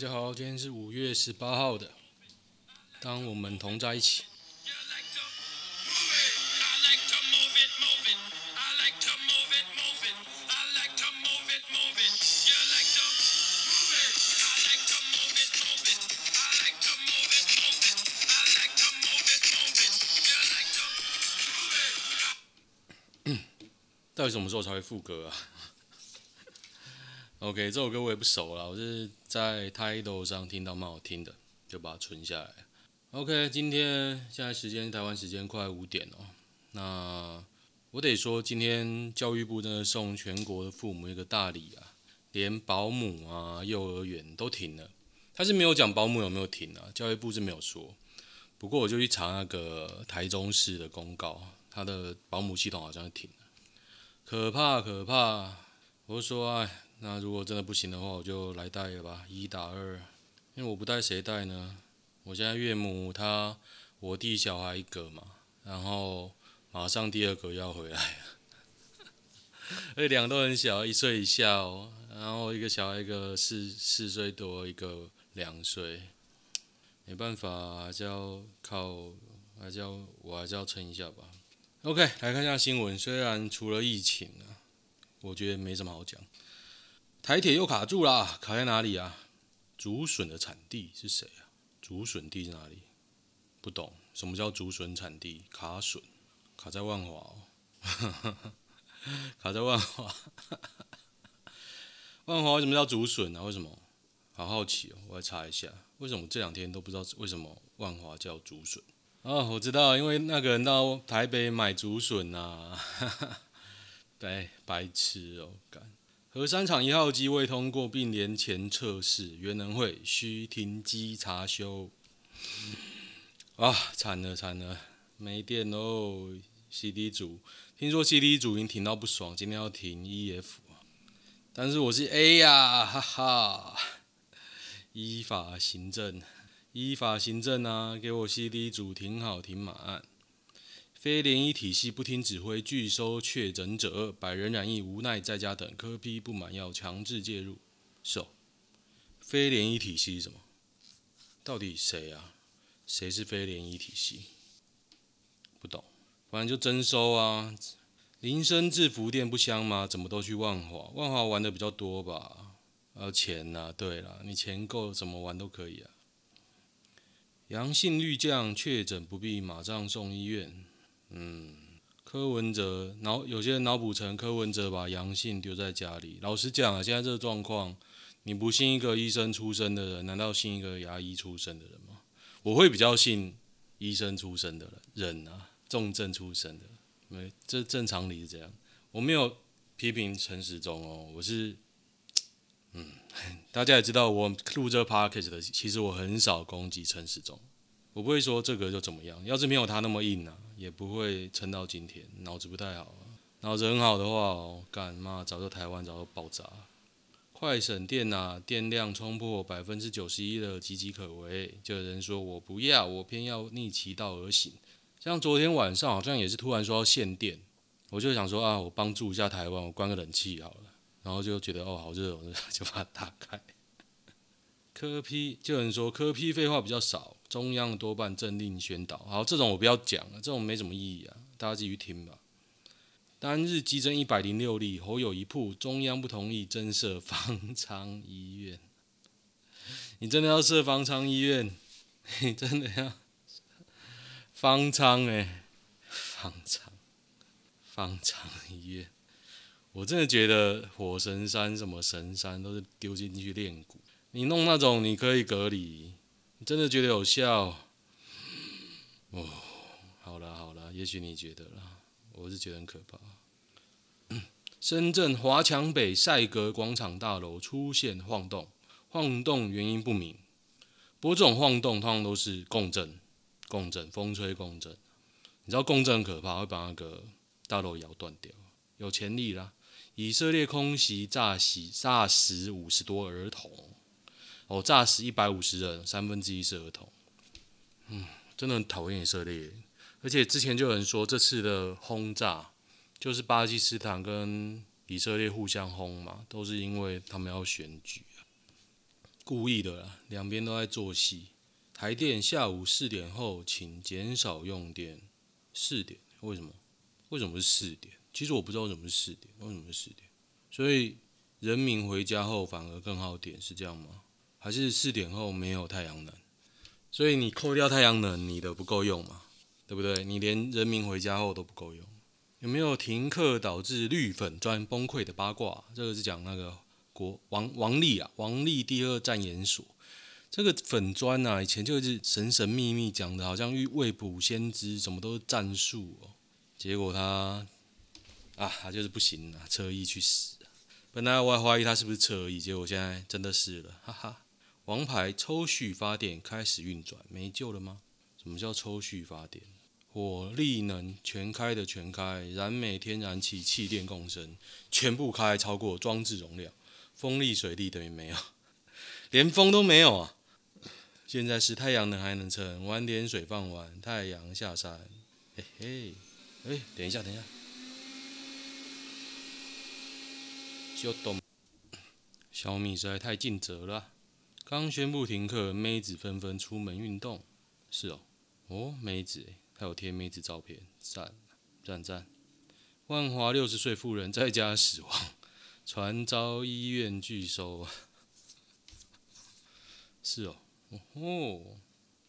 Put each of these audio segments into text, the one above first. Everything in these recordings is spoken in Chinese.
大家好，今天是五月十八号的。当我们同在一起。到底什么时候才会副歌啊？OK，这首歌我也不熟了，我是在 Tidal 上听到蛮好听的，就把它存下来。OK，今天现在时间台湾时间快五点哦。那我得说，今天教育部真的送全国的父母一个大礼啊，连保姆啊、幼儿园都停了。他是没有讲保姆有没有停啊，教育部是没有说。不过我就去查那个台中市的公告，他的保姆系统好像停了，可怕可怕。我就说哎。那如果真的不行的话，我就来带了吧，一打二。因为我不带谁带呢？我现在岳母她我弟小孩一个嘛，然后马上第二个要回来了，而且两个都很小，一岁以下哦。然后一个小孩一个四四岁多，一个两岁，没办法，还是要靠，还是要我还是要撑一下吧。OK，来看一下新闻。虽然除了疫情啊，我觉得没什么好讲。台铁又卡住了，卡在哪里啊？竹笋的产地是谁啊？竹笋地在哪里？不懂，什么叫竹笋产地？卡笋，卡在万华哦，卡在万华。万华为什么叫竹笋啊？为什么？好好奇哦，我来查一下，为什么这两天都不知道为什么万华叫竹笋？哦，我知道，因为那个人到台北买竹笋啊，对，白痴哦，干。核三厂一号机未通过并联前测试，原能会需停机查修。啊，惨了惨了，没电喽！CD 组，听说 CD 组已经停到不爽，今天要停 EF，但是我是 A 呀，哈哈！依法行政，依法行政啊！给我 CD 组停好停满。非联医体系不听指挥，拒收确诊者，百人染疫无奈在家等，柯 P 不满要强制介入。是哦，非联医体系是什么？到底谁啊？谁是非联医体系？不懂，反正就征收啊。林森制服店不香吗？怎么都去万华？万华玩的比较多吧？啊钱呐、啊？对了，你钱够，怎么玩都可以啊。阳性率降，确诊不必马上送医院。嗯，柯文哲脑有些人脑补成柯文哲把阳性丢在家里。老实讲啊，现在这个状况，你不信一个医生出身的人，难道信一个牙医出身的人吗？我会比较信医生出身的人啊，重症出身的，没这正常理是这样。我没有批评陈时中哦，我是，嗯，大家也知道我录这 podcast 的，其实我很少攻击陈时中。我不会说这个就怎么样，要是没有他那么硬啊，也不会撑到今天。脑子不太好啊，脑子很好的话哦，干嘛早就台湾早就爆炸。快省电啊，电量冲破百分之九十一了，岌岌可危。就有人说我不要，我偏要逆其道而行。像昨天晚上好像也是突然说要限电，我就想说啊，我帮助一下台湾，我关个冷气好了。然后就觉得哦，好热哦，就把它打开。柯 P 就有人说柯 P 废话比较少。中央多半政令宣导，好，这种我不要讲了，这种没什么意义啊，大家继续听吧。单日激增一百零六例，侯友一铺，中央不同意增设方舱医院。你真的要设方舱医院？你真的要方舱哎，方舱，方舱医院。我真的觉得火神山什么神山都是丢进去练骨，你弄那种你可以隔离。你真的觉得有效？哦，好了好了，也许你觉得了，我是觉得很可怕。深圳华强北赛格广场大楼出现晃动，晃动原因不明。不过这种晃动通常都是共振，共振，风吹共振。你知道共振可怕，会把那个大楼摇断掉，有潜力啦。以色列空袭炸死炸死五十多儿童。哦，炸死一百五十人，三分之一是儿童。嗯，真的很讨厌以色列。而且之前就有人说，这次的轰炸就是巴基斯坦跟以色列互相轰嘛，都是因为他们要选举。故意的啦，两边都在做戏。台电下午四点后请减少用电。四点为什么？为什么是四点？其实我不知道为什么是四点，为什么是四点？所以人民回家后反而更耗电，是这样吗？还是四点后没有太阳能？所以你扣掉太阳能，你的不够用嘛？对不对？你连人民回家后都不够用。有没有停课导致绿粉专崩溃的八卦？这个是讲那个国王王力啊，王力第二战研所。这个粉砖啊，以前就是神神秘秘讲的，好像预未卜先知，什么都是战术哦。结果他啊，他就是不行啊，侧翼去死。本来我还怀疑他是不是侧翼，结果现在真的是了，哈哈。王牌抽蓄发电开始运转，没救了吗？什么叫抽蓄发电？火力能全开的全开，燃煤、天然气、气电共生，全部开超过装置容量。风力、水力等于没有，连风都没有啊！现在是太阳能还能撑，晚点水放完，太阳下山。嘿嘿，哎，等一下，等一下，就懂。小米实在太尽责了，刚宣布停课，妹子纷纷出门运动。是哦，哦，妹子，还有贴妹子照片，赞赞赞。万华六十岁妇人在家死亡，传遭医院拒收。是哦，哦，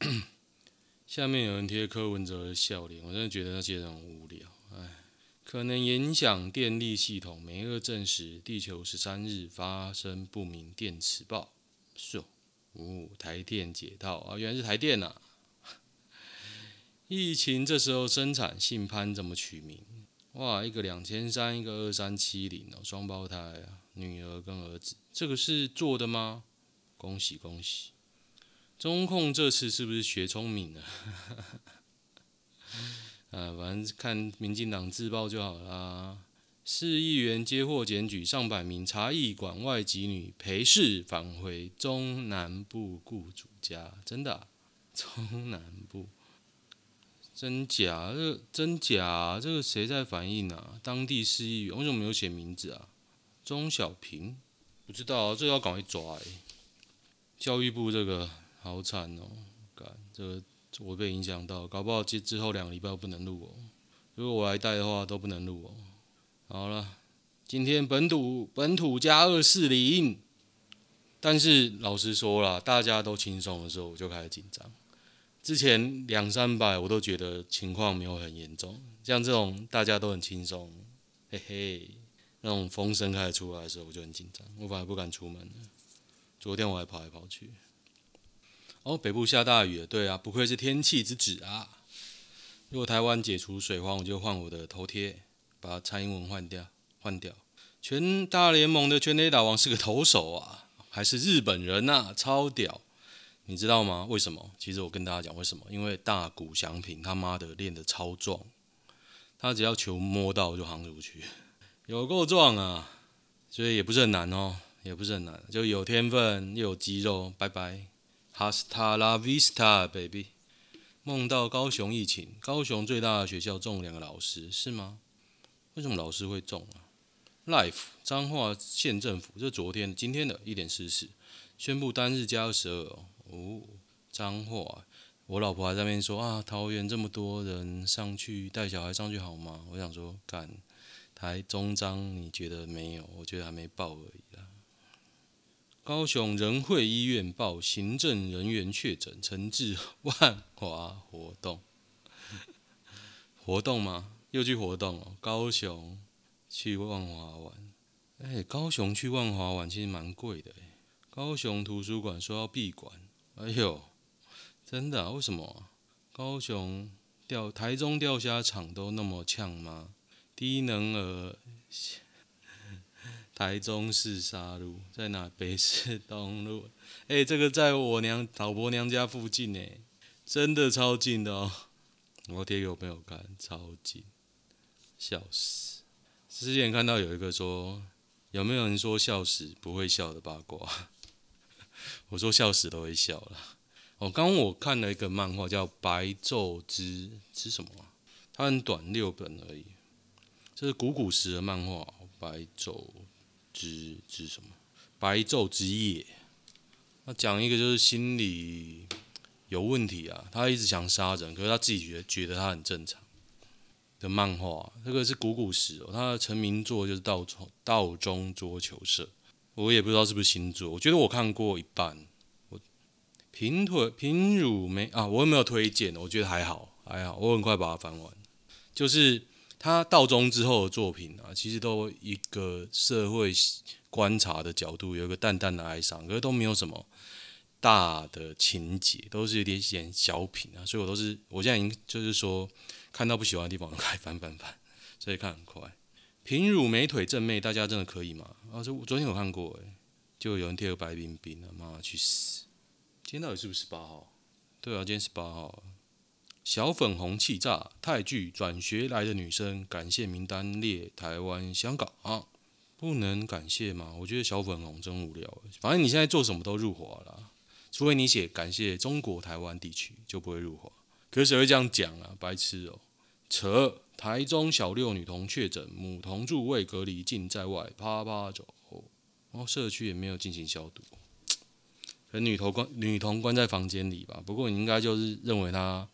下面有人贴柯文哲的笑脸，我真的觉得那些人很无聊。哎，可能影响电力系统。美俄证实，地球十三日发生不明电磁暴。是哦，哦，台电解套啊，原来是台电呐、啊。疫情这时候生产，姓潘怎么取名？哇，一个两千三，一个二三七零哦，双胞胎啊，女儿跟儿子，这个是做的吗？恭喜恭喜！中控这次是不是学聪明了？啊，反正看民进党自爆就好啦。市议员接获检举，上百名茶艺馆外籍女陪侍返回中南部雇主家，真的、中南部。真假？这真假、啊？这个谁在反映啊？当地市议员为什么没有写名字啊？钟小平？不知道、啊，这、要赶快抓、欸。教育部这个好惨哦，干这个我被影响到，搞不好之之后两个礼拜不能录哦。如果我来带的话都不能录哦。好了，今天本土本土加二四零，但是老实说了，大家都轻松的时候，我就开始紧张。之前两三百我都觉得情况没有很严重，像这种大家都很轻松，嘿嘿，那种风声开始出来的时候我就很紧张，我反而不敢出门。昨天我还跑来跑去。哦，北部下大雨了，对啊，不愧是天气之子啊。如果台湾解除水荒，我就换我的头贴，把蔡英文换掉，换掉。全大联盟的全垒打王是个投手啊，还是日本人呐、啊，超屌。你知道吗？为什么？其实我跟大家讲为什么？因为大谷翔平他妈的练得超壮，他只要球摸到就行出去，有够壮啊！所以也不是很难哦，也不是很难，就有天分又有肌肉。拜拜，Hasta la vista，baby。梦到高雄疫情，高雄最大的学校中两个老师是吗？为什么老师会中啊？Life 彰化县政府，这昨天今天的一点四十宣布单日加二十二哦。哦，脏话！我老婆还在那边说啊，桃园这么多人上去带小孩上去好吗？我想说，干台中彰，你觉得没有？我觉得还没报而已啦。高雄仁惠医院报行政人员确诊，惩治万华活动。活动吗？又去活动哦。高雄去万华玩，哎、高雄去万华玩其实蛮贵的。高雄图书馆说要闭馆。哎呦，真的啊？为什么啊？高雄钓台中钓虾场都那么呛吗？低能儿，台中市沙鹿在哪？北市东路。哎，这个在我娘老婆娘家附近呢，真的超近的哦。我贴给我朋友看，超近，笑死！之前看到有一个说，有没有人说笑死不会笑的八卦？我说笑死都会笑了。哦，刚刚我看了一个漫画叫《白昼之》之什么啊？它很短，六本而已。这是古古时的漫画，《白昼之之什么？白昼之夜》。他讲一个就是心理有问题啊，他一直想杀人，可是他自己觉得觉得他很正常的漫画，这个是古古时哦，他的成名作就是道中《道中桌球社》，我也不知道是不是新作，我觉得我看过一半。我平腿平乳没啊，我有没有推荐？我觉得还好还好，我很快把它翻完，就是。他道中之后的作品啊，其实都一个社会观察的角度，有一个淡淡的哀伤，可是都没有什么大的情节，都是有点点小品啊，所以我都是我现在已经就是说看到不喜欢的地方，我开翻翻翻，所以看很快。平乳美腿正妹，大家真的可以吗？啊，这我昨天有看过诶，就有人贴个白冰冰了，妈去死！今天到底是不是十八号？对啊，今天十八号。小粉红气炸泰剧转学来的女生感谢名单列台湾香港啊，不能感谢吗？我觉得小粉红真无聊。反正你现在做什么都入华了，除非你写感谢中国台湾地区就不会入华。可是谁会这样讲啊？白痴哦、扯！台中小六女童确诊，母童住未隔离，禁在外，趴趴走。然后社区也没有进行消毒，可女童关女童关在房间里吧。不过你应该就是认为她。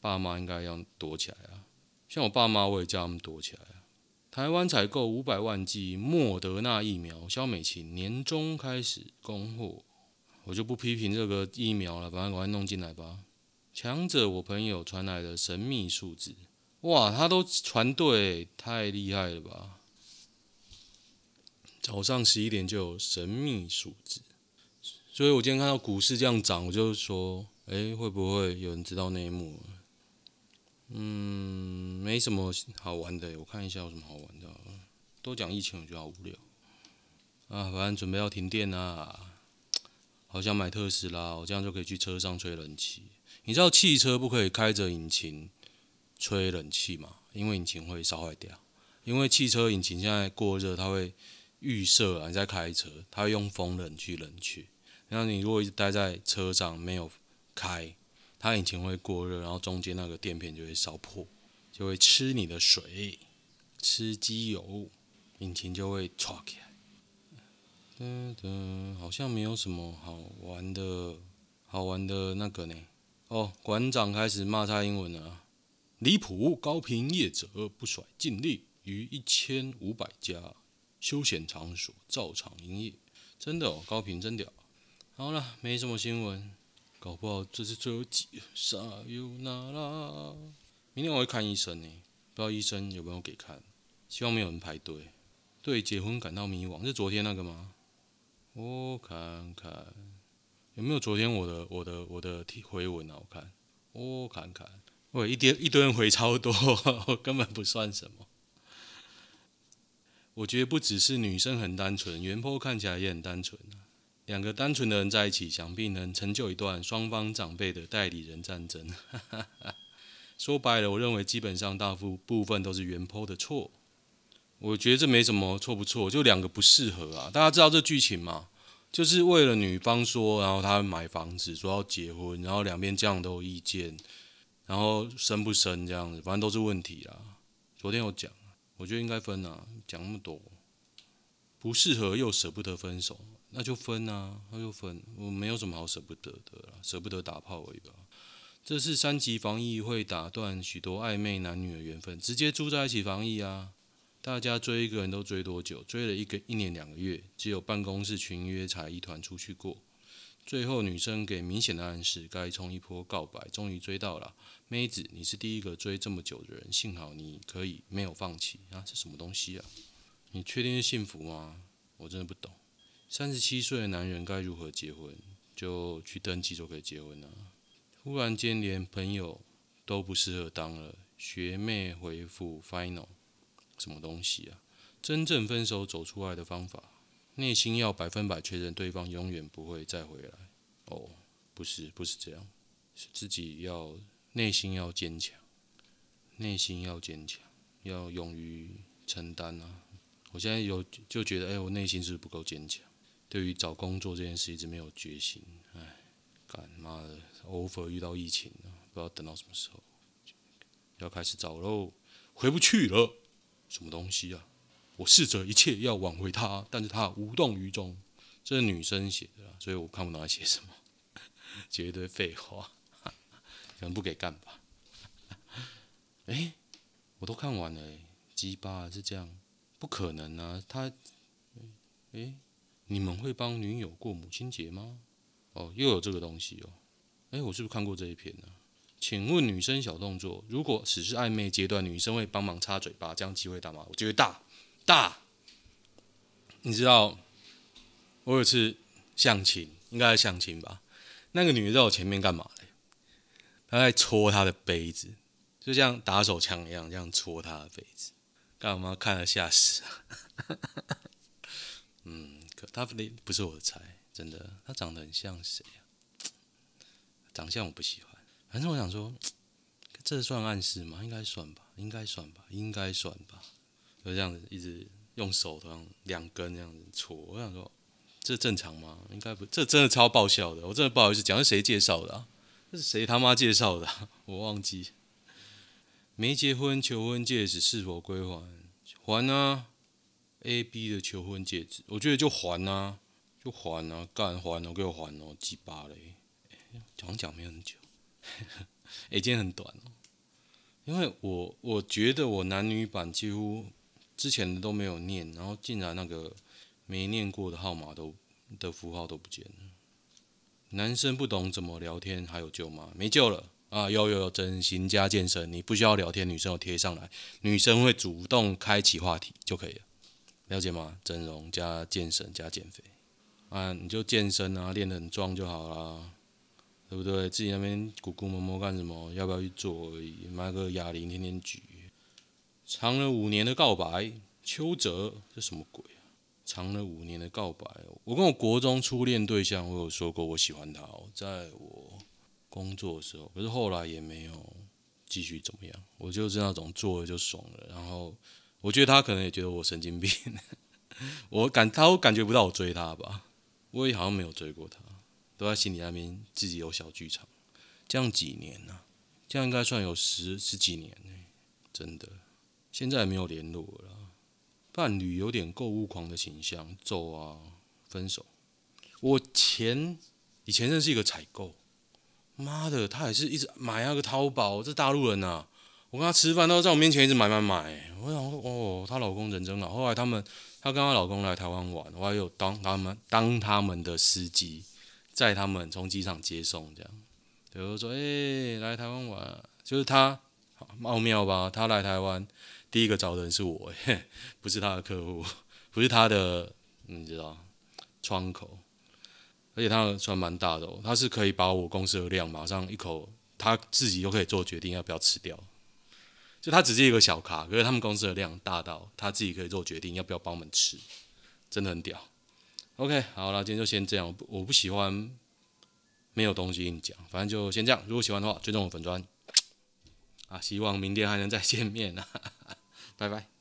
爸妈应该要躲起来啊！像我爸妈，我也叫他们躲起来啊。台湾采购五百万剂莫德纳疫苗，萧美琴年中开始供货，我就不批评这个疫苗了，把它赶快弄进来吧。强者，我朋友传来的神秘数字，哇，他都传对，太厉害了吧！早上十一点就有神秘数字，所以我今天看到股市这样涨，我就说，诶，会不会有人知道内幕？嗯，没什么好玩的，我看一下有什么好玩的。都讲疫情，我觉得好无聊。啊，反正准备要停电啦，好想买特斯拉，我这样就可以去车上吹冷气。你知道汽车不可以开着引擎吹冷气吗？因为引擎会烧坏掉。因为汽车引擎现在过热，它会预设啊，你在开车，它会用风冷去冷却。然后你如果一直待在车上没有开。它引擎会过热，然后中间那个垫片就会烧破，就会吃你的水，吃机油，引擎就会唰起来。噔噔，好像没有什么好玩的，好玩的那个呢。哦，馆长开始骂他英文了，离谱！高频业者不甩禁令，于一千五百家休闲场所照常营业，真的哦，高频真屌。好了，没什么新闻。搞不好这是最后几啥有那啦？明天我会看医生呢，不知道医生有没有给看。希望没有人排队。对结婚感到迷惘，是昨天那个吗？我看看有没有昨天我的我的我的回文啊？我看我看看，喂，一堆一堆回超多，根本不算什么。我觉得不只是女生很单纯，原坡看起来也很单纯啊。两个单纯的人在一起，想必能成就一段双方长辈的代理人战争。说白了，我认为基本上大部部分都是原坡的错。我觉得这没什么错不错，就两个不适合啊。大家知道这剧情吗？就是为了女方说，然后他买房子，说要结婚，然后两边这样都有意见，然后生不生这样子，反正都是问题啊。昨天有讲，我觉得应该分啊，讲那么多，不适合又舍不得分手。那就分啊，那就分，我没有什么好舍不得的啦，舍不得打炮而已吧。这是三级防疫会打断许多暧昧男女的缘分，直接住在一起防疫啊。大家追一个人都追多久？追了一个一年两个月，只有办公室群约才一团出去过。最后女生给明显的暗示，该冲一波告白，终于追到了。妹子，你是第一个追这么久的人，幸好你可以没有放弃啊。这什么东西啊？你确定是幸福吗？我真的不懂。三十七岁的男人该如何结婚？就去登记就可以结婚了。忽然间连朋友都不适合当了。学妹回复 final，什么东西啊？真正分手走出来的方法，内心要百分百确认对方永远不会再回来。哦，不是，不是这样，是自己要内心要坚强，内心要坚强，要勇于承担啊！我现在有就觉得，哎，我内心是不是不够坚强？对于找工作这件事一直没有决心，哎，干妈的，over 遇到疫情了，不知道等到什么时候，要开始找喽，回不去了，什么东西啊？我试着一切要挽回他，但是他无动于衷，这是女生写的，所以我看不懂她写什么，写一堆废话，可能不给干吧。哎、我都看完了、鸡巴是这样，不可能啊！他，哎、你们会帮女友过母亲节吗？哦，又有这个东西哦。哎、我是不是看过这一篇呢、啊？请问女生小动作，如果只是暧昧阶段，女生会帮忙擦嘴巴，这样机会大吗？我觉得大，大。你知道，我有次相亲，应该是相亲吧？那个女的在我前面干嘛嘞？她在搓她的杯子，就像打手枪一样，这样搓她的杯子，干嘛看了吓死？嗯，可她不不是我的菜，真的。她长得很像谁啊？长相我不喜欢。反正我想说，这算暗示吗？应该算吧，应该算吧，应该算吧。就这样子一直。用手这样两根这样子搓，我想说，这正常吗？应该不，这真的超爆笑的。我真的不好意思讲，是谁介绍的啊？这是谁他妈介绍的？我忘记。没结婚求婚戒指是否归还？还啊！A B 的求婚戒指，我觉得就还啊，就还啊，干还哦，给我还哦，鸡巴嘞！讲讲没有很久，哎，今天很短哦，因为我我觉得我男女版几乎。之前的都没有念，然后竟然那个没念过的号码都的符号都不见了。男生不懂怎么聊天，还有救吗？没救了啊！有有有，整形加健身，你不需要聊天，女生有贴上来，女生会主动开启话题就可以了，了解吗？整容加健身加减肥啊，你就健身啊，练得很壮就好啦，对不对？自己那边鼓鼓摸摸干什么？要不要去做而已？买个哑铃天天举。藏了五年的告白，邱泽，这什么鬼啊？藏了五年的告白，我跟我国中初恋对象，我有说过我喜欢他哦，在我工作的时候，可是后来也没有继续怎么样。我就是那种做了就爽了，然后我觉得他可能也觉得我神经病，我感他都感觉不到我追他吧，我也好像没有追过他，都在心里那边自己有小剧场。这样几年呢、啊？这样应该算有十十几年呢，真的。现在也没有联络了，伴侣有点购物狂的倾向，走啊，分手。我前以前认识一个采购，妈的，他也是一直买那个淘宝，这大陆人、啊。我跟他吃饭，他都在我面前一直买买买。我想说，哦，她老公人真好。后来他们，她跟她老公来台湾玩，我还有当他们当他们的司机，载他们从机场接送这样。比如说，哎、来台湾玩，就是他，奥妙吧？他来台湾。第一个找的人是我，不是他的客户，不是他的，你知道，窗口，而且他算蛮大的哦，他是可以把我公司的量马上一口，他自己就可以做决定要不要吃掉，就他只是一个小咖，可是他们公司的量大到他自己可以做决定要不要帮我们吃，真的很屌。OK，好了，今天就先这样，我不，我不喜欢没有东西跟你讲，反正就先这样。如果喜欢的话，追踪我粉砖，啊，希望明天还能再见面啊。拜拜。